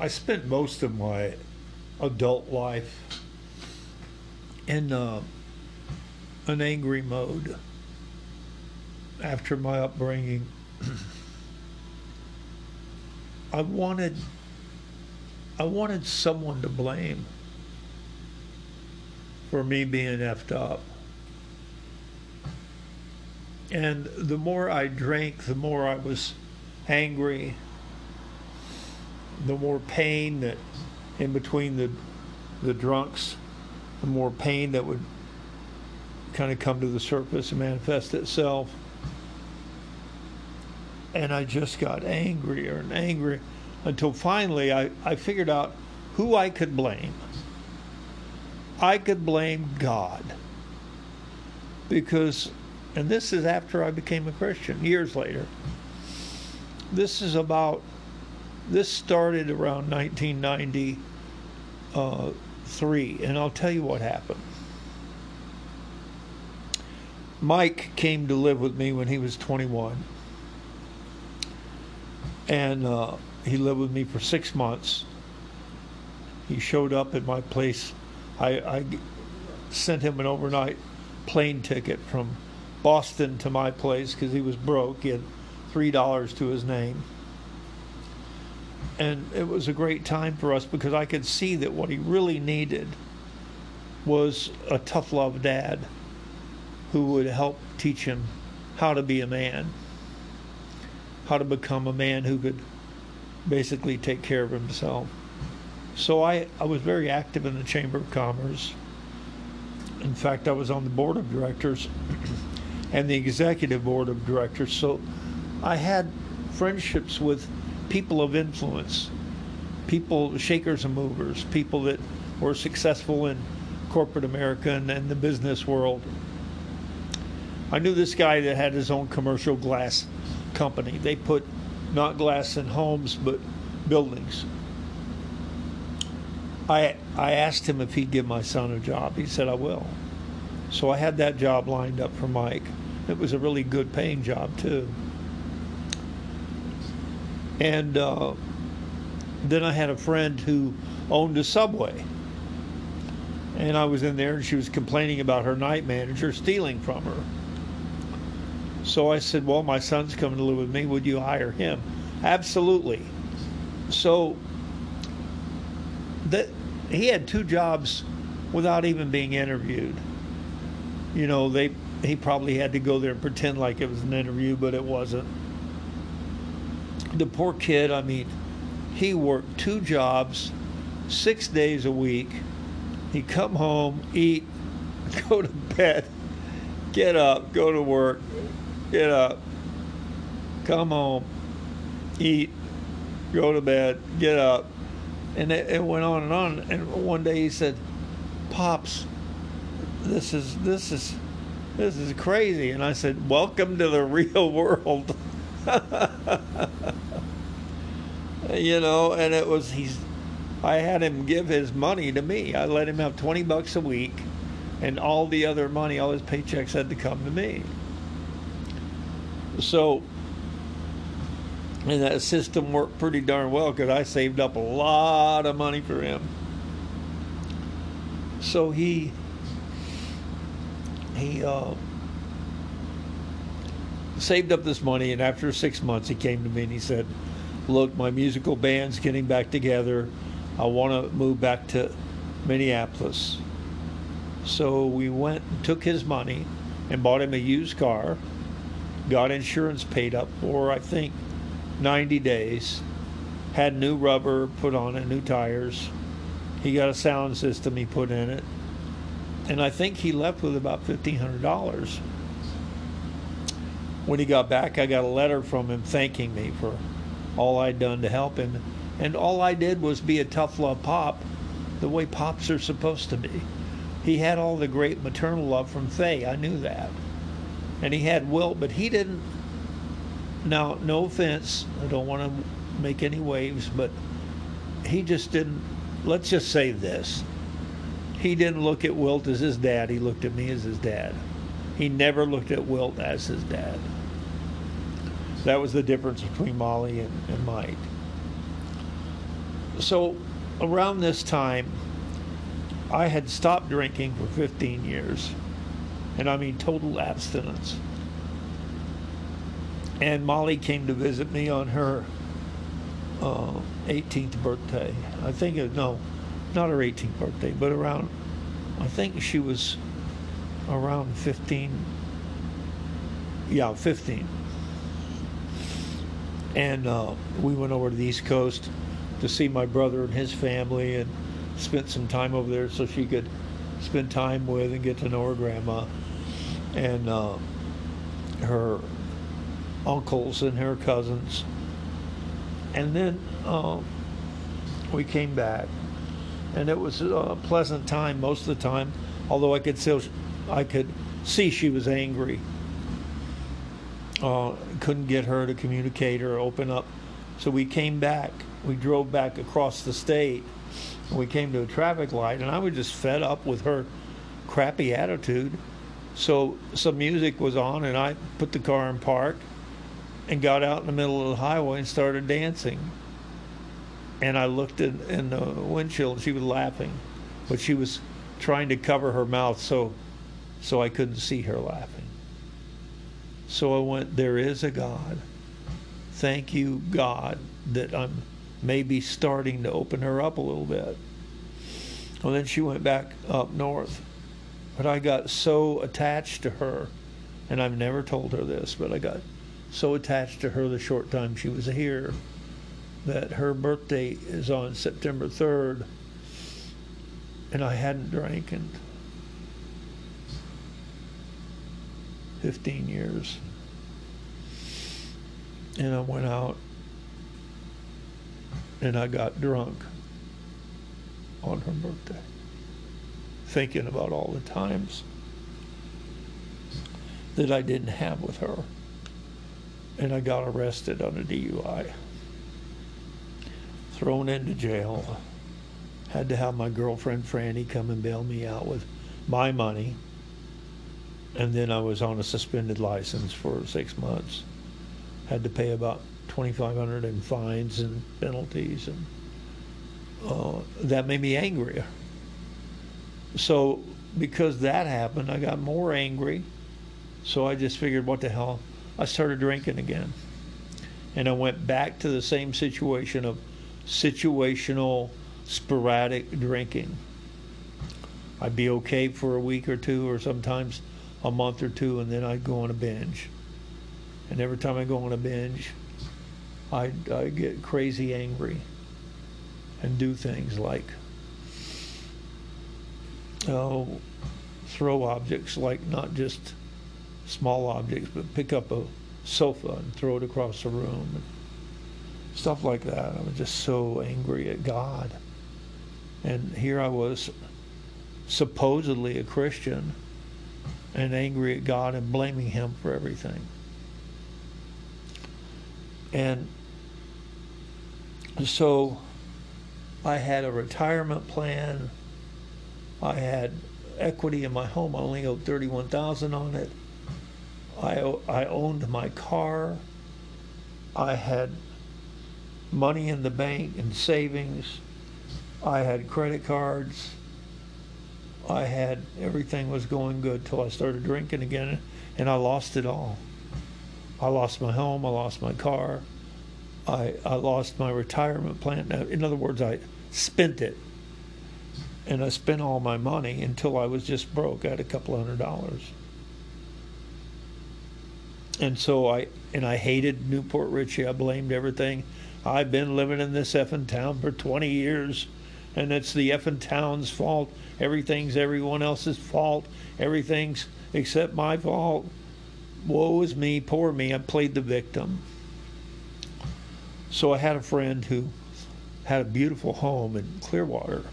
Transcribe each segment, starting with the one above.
I spent most of my adult life in uh, an angry mode after my upbringing. I wanted I wanted someone to blame for me being effed up. And the more I drank, the more I was angry, the more pain that in between the the drunks, the more pain that would kind of come to the surface and manifest itself. And I just got angrier and angrier until finally I, I figured out who I could blame. I could blame God. Because, and this is after I became a Christian, years later. This is about, this started around 1993, and I'll tell you what happened. Mike came to live with me when he was 21. And uh, he lived with me for six months. He showed up at my place. I, I sent him an overnight plane ticket from Boston to my place because he was broke. He had three dollars to his name. And it was a great time for us because I could see that what he really needed was a tough love dad who would help teach him how to be a man, how to become a man who could basically take care of himself. So I, I was very active in the Chamber of Commerce. In fact, I was on the board of directors and the executive board of directors. So I had friendships with people of influence, people, shakers and movers, people that were successful in corporate America and, and the business world. I knew this guy that had his own commercial glass company. They put not glass in homes, but buildings. I I asked him if he'd give my son a job. He said I will. So I had that job lined up for Mike. It was a really good paying job too. And uh, then I had a friend who owned a subway. And I was in there and she was complaining about her night manager stealing from her. So I said, Well, my son's coming to live with me. Would you hire him? Absolutely. So that he had two jobs without even being interviewed. You know, they he probably had to go there and pretend like it was an interview, but it wasn't. The poor kid, I mean, he worked two jobs, six days a week. He'd come home, eat, go to bed, get up, go to work, get up, come home, eat, go to bed, get up. And it, it went on and on. And one day he said, Pops, this is this is this is crazy. And I said, Welcome to the real world. you know, and it was he's I had him give his money to me. I let him have twenty bucks a week and all the other money, all his paychecks had to come to me. So and that system worked pretty darn well because I saved up a lot of money for him. So he he uh, saved up this money, and after six months, he came to me and he said, "Look, my musical band's getting back together. I want to move back to Minneapolis." So we went, and took his money, and bought him a used car. Got insurance paid up for, I think, 90 days, had new rubber put on it, new tires. He got a sound system he put in it. And I think he left with about $1,500. When he got back, I got a letter from him thanking me for all I'd done to help him. And all I did was be a tough love pop the way pops are supposed to be. He had all the great maternal love from Faye. I knew that. And he had Wilt, but he didn't now, no offense, I don't want to make any waves, but he just didn't. Let's just say this: he didn't look at Wilt as his dad. He looked at me as his dad. He never looked at Wilt as his dad. That was the difference between Molly and, and Mike. so around this time, I had stopped drinking for 15 years. And I mean total abstinence. And Molly came to visit me on her uh, 18th birthday. I think it, no, not her 18th birthday, but around, I think she was around 15. Yeah, 15. And uh, we went over to the East Coast to see my brother and his family and spent some time over there so she could spend time with and get to know her grandma and uh, her uncles and her cousins. And then uh, we came back, and it was a pleasant time most of the time. Although I could still, I could see she was angry. Uh, couldn't get her to communicate or open up, so we came back. We drove back across the state. We came to a traffic light, and I was just fed up with her crappy attitude. So some music was on, and I put the car in park and got out in the middle of the highway and started dancing. And I looked in, in the windshield, and she was laughing, but she was trying to cover her mouth so so I couldn't see her laughing. So I went, There is a God. Thank you, God, that I'm maybe starting to open her up a little bit. Well, then she went back up north. But I got so attached to her, and I've never told her this, but I got so attached to her the short time she was here that her birthday is on September 3rd, and I hadn't drank in 15 years. And I went out and I got drunk on her birthday, thinking about all the times that I didn't have with her. And I got arrested on a DUI, thrown into jail. Had to have my girlfriend Franny come and bail me out with my money. And then I was on a suspended license for six months. Had to pay about 2500 in fines and penalties and uh, that made me angrier. So because that happened i got more angry. So i just figured what the hell? I started drinking again. And i went back to the same situation of situational sporadic drinking. I'd be okay for a week or two or sometimes a month or two and then i'd go on a binge and every time i go on a binge I, I get crazy angry and do things like oh, throw objects like not just small objects, but pick up a sofa and throw it across the room and stuff like that. I was just so angry at God. And here I was supposedly a Christian and angry at God and blaming him for everything. And so I had a retirement plan. I had equity in my home. I only owed thirty-one thousand on it. I I owned my car. I had money in the bank and savings. I had credit cards. I had everything was going good till I started drinking again, and I lost it all. I lost my home. I lost my car. I, I lost my retirement plan. In other words, I spent it. And I spent all my money until I was just broke. I had a couple hundred dollars. And so I and I hated New Port Richey. I blamed everything. I've been living in this effing town for 20 years, and it's the effing town's fault. Everything's everyone else's fault. Everything's except my fault. Woe is me, poor me. I played the victim. So I had a friend who had a beautiful home in Clearwater.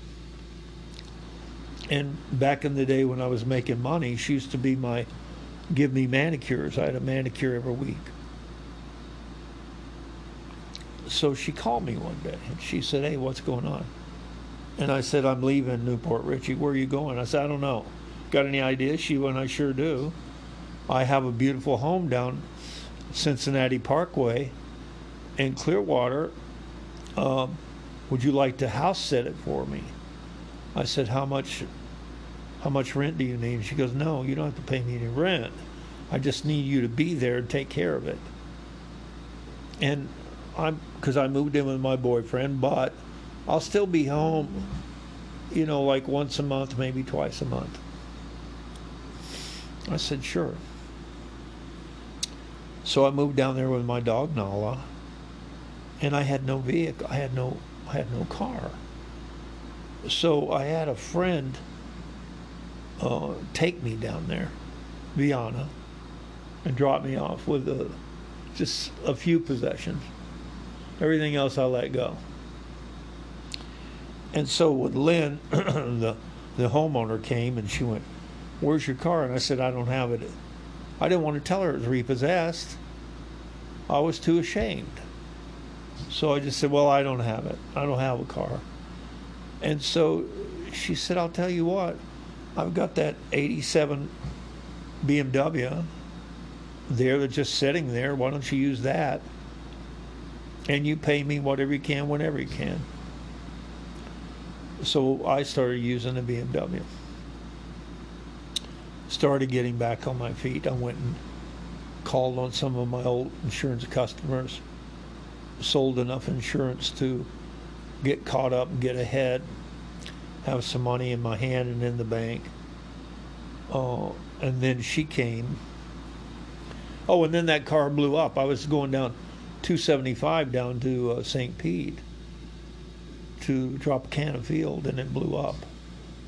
And back in the day when I was making money, she used to be my give me manicures. I had a manicure every week. So she called me one day and she said, Hey, what's going on? And I said, I'm leaving New Port Richey. Where are you going? I said, I don't know. Got any ideas? She went, I sure do. I have a beautiful home down Cincinnati Parkway in Clearwater. Um, Would you like to house sit it for me? I said, How much how much rent do you need? She goes, No, you don't have to pay me any rent. I just need you to be there and take care of it. And I'm because I moved in with my boyfriend, but I'll still be home, you know, like once a month, maybe twice a month. I said, Sure. So I moved down there with my dog Nala, and I had no vehicle. I had no I had no car. So I had a friend uh, take me down there, Viana, and drop me off with uh, just a few possessions. Everything else I let go. And so with Lynn, the the homeowner came and she went, "Where's your car?" And I said, "I don't have it." I didn't want to tell her it was repossessed. I was too ashamed. So I just said, Well, I don't have it. I don't have a car. And so she said, I'll tell you what, I've got that 87 BMW there that's just sitting there. Why don't you use that? And you pay me whatever you can whenever you can. So I started using a BMW. Started getting back on my feet. I went and called on some of my old insurance customers sold enough insurance to get caught up and get ahead, have some money in my hand and in the bank. Uh, and then she came. Oh, and then that car blew up. I was going down 275 down to uh, St. Pete to drop a can of field, and it blew up.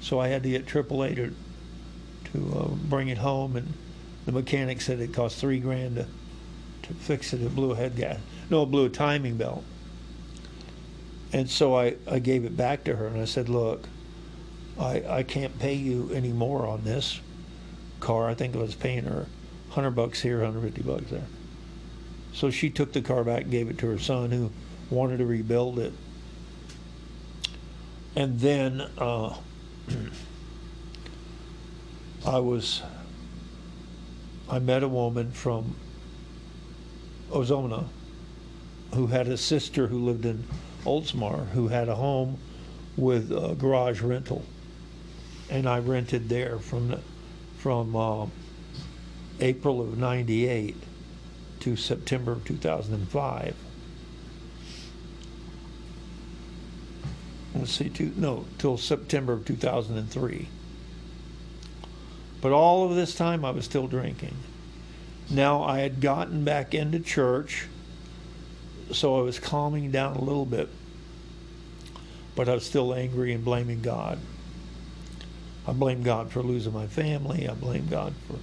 So I had to get AAA to to uh, bring it home, and the mechanic said it cost three grand to to fix it. It blew a head gas. No, it blew a timing belt. And so I, I gave it back to her and I said, Look, I, I can't pay you any more on this car. I think I was paying her 100 bucks here, 150 bucks there. So she took the car back and gave it to her son who wanted to rebuild it. And then uh, I was, I met a woman from Ozona who had a sister who lived in Oldsmar who had a home with a garage rental, and I rented there from the, from uh, April of '98 to September of 2005. Let's see, two, no, till September of 2003. But all of this time I was still drinking. Now I had gotten back into church so I was calming down a little bit, but I was still angry and blaming God. I blame God for losing my family. I blame God for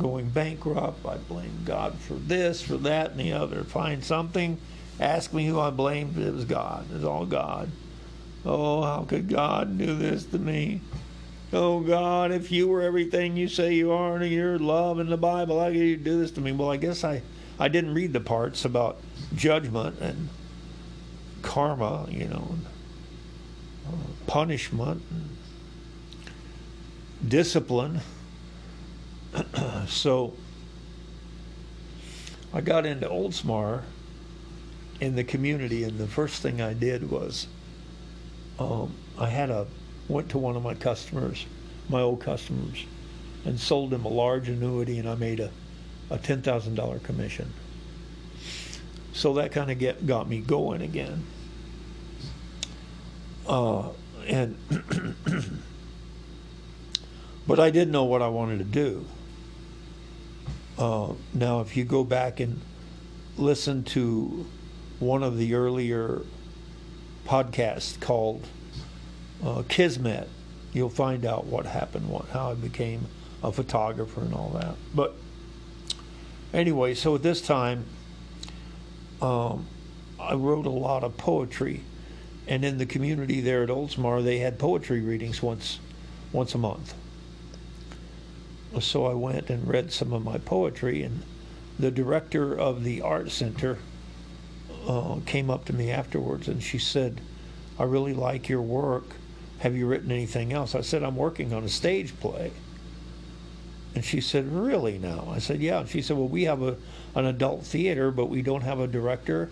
going bankrupt. I blame God for this, for that, and the other. Find something, ask me who I blamed. It was God. It was all God. Oh, how could God do this to me? Oh God, if you were everything you say you are and you're love in the Bible, how could you do this to me? Well, I guess I, I didn't read the parts about judgment and karma, you know, uh, punishment, discipline. so I got into Oldsmar in the community, and the first thing I did was um, I had a went to one of my customers, my old customers, and sold him a large annuity, and I made a, a ten thousand dollar commission. So that kind of get got me going again. Uh, and but I didn't know what I wanted to do. Uh, now, if you go back and listen to one of the earlier podcasts called uh, Kismet, you'll find out what happened, what how I became a photographer and all that. But anyway, so at this time, um, I wrote a lot of poetry, and in the community there at Oldsmar, they had poetry readings once, once a month. So I went and read some of my poetry, and the director of the art center uh, came up to me afterwards, and she said, "I really like your work. Have you written anything else?" I said, "I'm working on a stage play." And she said, Really now? I said, Yeah. And she said, Well, we have a, an adult theater, but we don't have a director.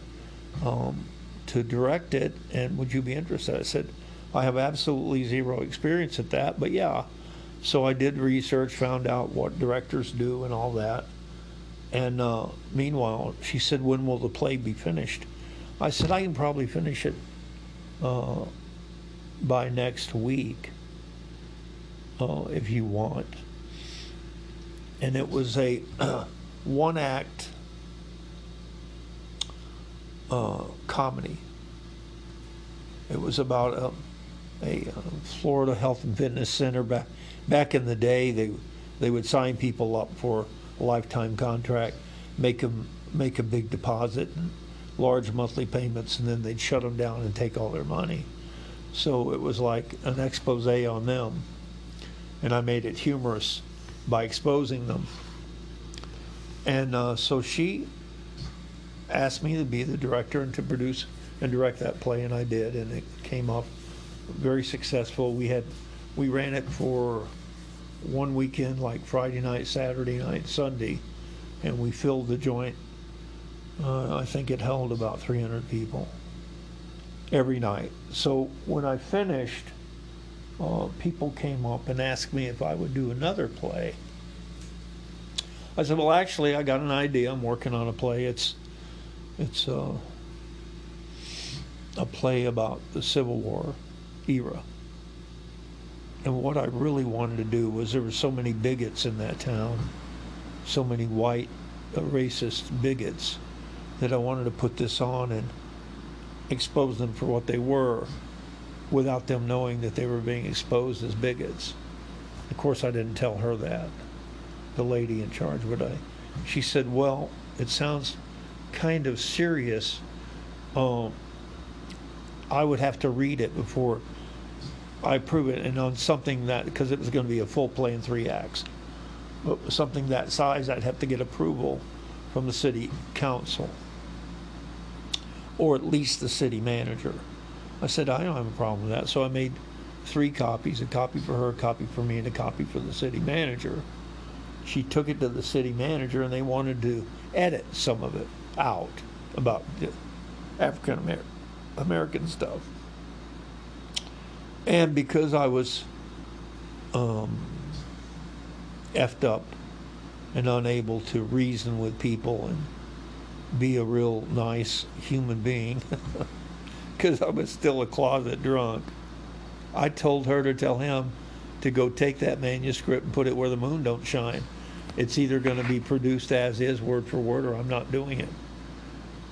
Um, to direct it, and would you be interested? I said, I have absolutely zero experience at that, but yeah. So I did research, found out what directors do and all that. And uh, meanwhile, she said, When will the play be finished? I said, I can probably finish it uh, by next week uh, if you want. And it was a one act uh, comedy. It was about a, a, uh, Florida Health and Fitness Center back back in the day. They they would sign people up for lifetime contract, make them make a big deposit, large monthly payments, and then they'd shut them down and take all their money. So it was like an expose on them, and I made it humorous by exposing them. And uh, so she asked me to be the director and to produce and direct that play, and I did, and it came off very successful. We had we ran it for one weekend, like Friday night, Saturday night, Sunday, and we filled the joint. Uh, I think it held about 300 people every night. So when I finished, uh, people came up and asked me if I would do another play. I said, "Well, actually, I got an idea. I'm working on a play. It's it's uh, a play about the Civil War era. And what I really wanted to do was there were so many bigots in that town, so many white uh, racist bigots, that I wanted to put this on and expose them for what they were without them knowing that they were being exposed as bigots. Of course, I didn't tell her that, the lady in charge, but I. She said, "Well, it sounds kind of serious, um, I would have to read it before I approve it, and on something that because it was going to be a full play in three acts, something that size, I'd have to get approval from the city council or at least the city manager. I said I don't have a problem with that, so I made three copies: a copy for her, a copy for me, and a copy for the city manager. She took it to the city manager, and they wanted to edit some of it out about African American stuff. And because I was um, effed up and unable to reason with people and be a real nice human being, because I was still a closet drunk, I told her to tell him to go take that manuscript and put it where the moon don't shine. It's either going to be produced as is, word for word, or I'm not doing it.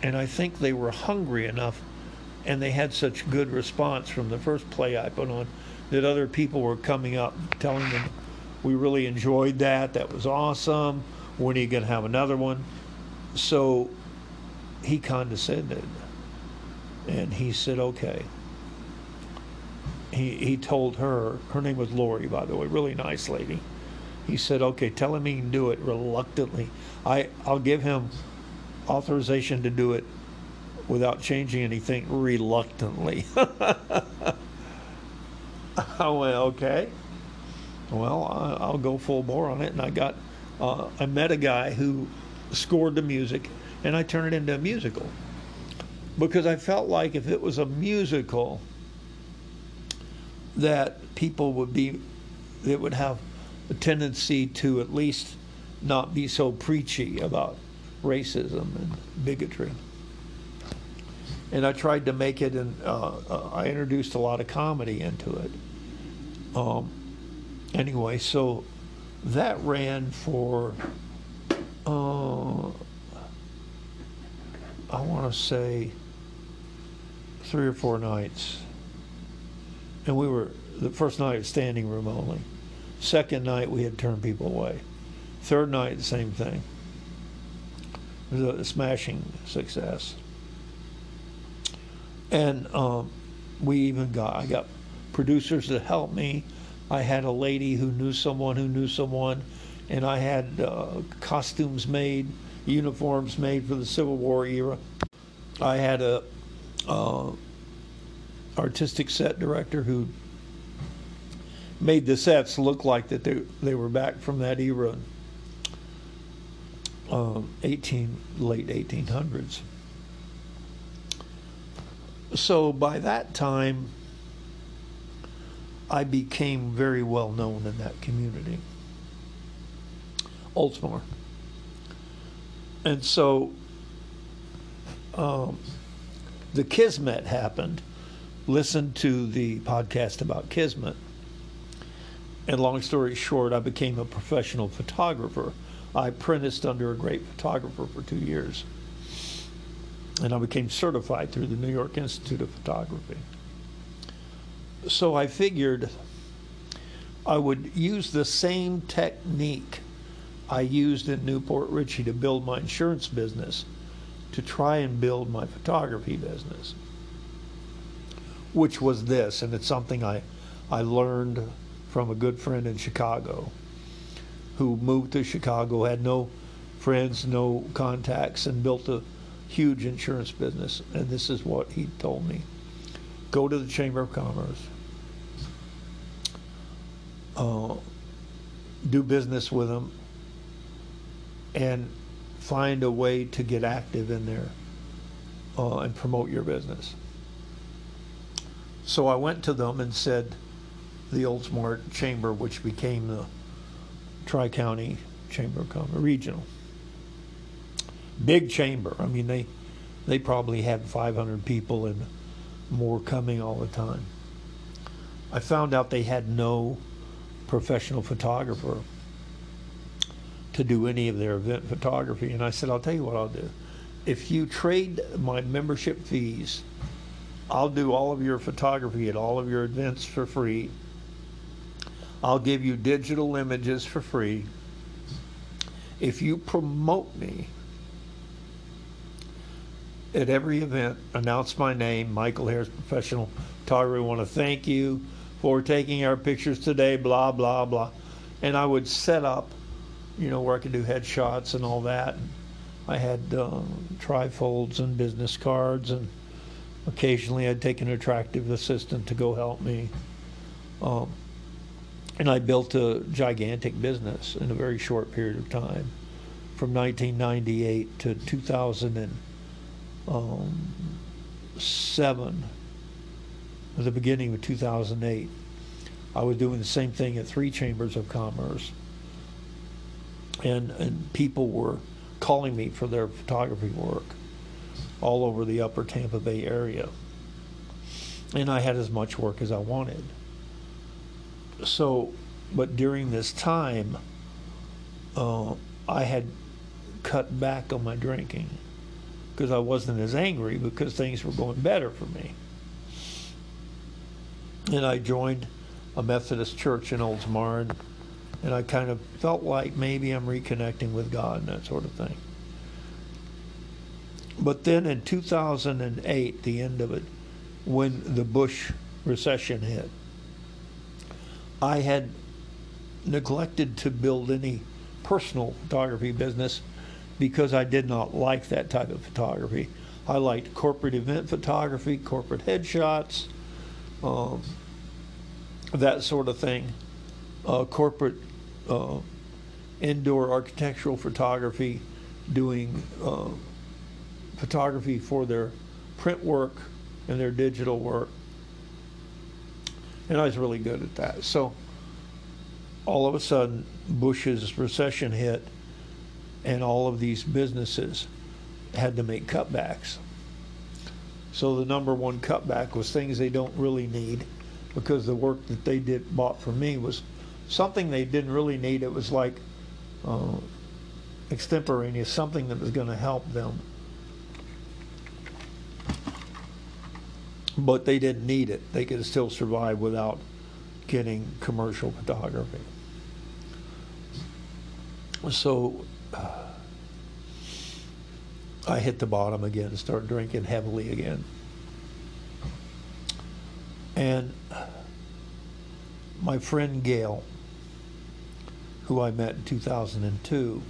And I think they were hungry enough and they had such good response from the first play I put on that other people were coming up telling them, We really enjoyed that. That was awesome. When are you going to have another one? So he condescended and he said, Okay. He, he told her, her name was Lori, by the way, really nice lady. He said, Okay, tell him he can do it reluctantly. I, I'll give him authorization to do it without changing anything reluctantly. I went, okay. Well, I'll go full bore on it. And I got, uh, I met a guy who scored the music and I turned it into a musical. Because I felt like if it was a musical, that people would be, it would have a tendency to at least not be so preachy about racism and bigotry. And I tried to make it, and uh, uh, I introduced a lot of comedy into it. Um, anyway, so that ran for, uh, I want to say, three or four nights. And we were, the first night, standing room only. Second night, we had turned people away. Third night, the same thing. It was a smashing success. And um, we even got, I got producers to help me. I had a lady who knew someone who knew someone, and I had uh, costumes made, uniforms made for the Civil War era. I had a uh, artistic set director who made the sets look like that they they were back from that era, um, 18 late 1800s. So by that time, I became very well known in that community, Oldsmar. And so um, the Kismet happened. Listened to the podcast about Kismet. And long story short, I became a professional photographer. I apprenticed under a great photographer for two years. And I became certified through the New York Institute of Photography. So I figured I would use the same technique I used in New Port Richey to build my insurance business to try and build my photography business, which was this, and it's something I, I learned from a good friend in Chicago who moved to Chicago, had no friends, no contacts, and built a huge insurance business. And this is what he told me go to the Chamber of Commerce, uh, do business with them, and find a way to get active in there uh, and promote your business. So I went to them and said, the Oldsmar Chamber, which became the Tri County Chamber of Commerce, regional. Big chamber. I mean, they they probably had 500 people and more coming all the time. I found out they had no professional photographer to do any of their event photography. And I said, I'll tell you what I'll do. If you trade my membership fees, I'll do all of your photography at all of your events for free. I'll give you digital images for free. If you promote me at every event, announce my name, Michael Harris Professional Photographer. We want to thank you for taking our pictures today, blah, blah, blah. And I would set up you know, where I could do headshots and all that. I had uh, trifolds and business cards, and occasionally I'd take an attractive assistant to go help me. Um, and I built a gigantic business in a very short period of time, from 1998 to 2007, at the beginning of 2008. I was doing the same thing at three chambers of commerce and, and people were calling me for their photography work all over the upper Tampa Bay area. And I had as much work as I wanted. So, but during this time, uh, I had cut back on my drinking because I wasn't as angry because things were going better for me. And I joined a Methodist church in Oldsmar and I kind of felt like maybe I'm reconnecting with God and that sort of thing. But then in 2008, the end of it, when the Bush recession hit, I had neglected to build any personal photography business because I did not like that type of photography. I liked corporate event photography, corporate headshots, um, that sort of thing, uh, corporate uh, indoor architectural photography, doing uh, photography for their print work and their digital work. And I was really good at that. So all of a sudden, Bush's recession hit, and all of these businesses had to make cutbacks. So the number one cutback was things they don't really need because the work that they did bought for me was something they didn't really need. It was like uh, extemporaneous, something that was going to help them. But they didn't need it. They could still survive without getting commercial photography. So I hit the bottom again and started drinking heavily again. And my friend Gail, who I met in 2002,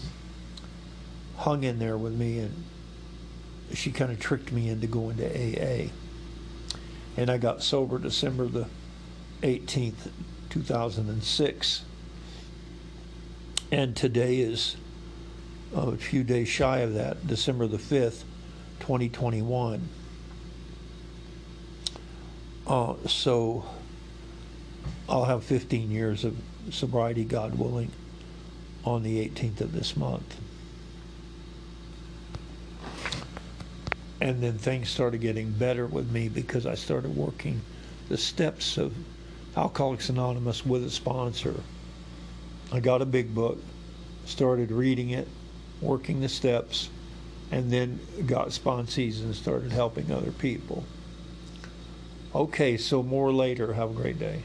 hung in there with me and she kind of tricked me into going to AA. And I got sober December the 18th, 2006. And today is a few days shy of that, December the 5th, 2021. Uh, so I'll have 15 years of sobriety, God willing, on the 18th of this month. And then things started getting better with me because I started working the steps of Alcoholics Anonymous with a sponsor. I got a big book, started reading it, working the steps, and then got sponsees and started helping other people. Okay, so more later. Have a great day.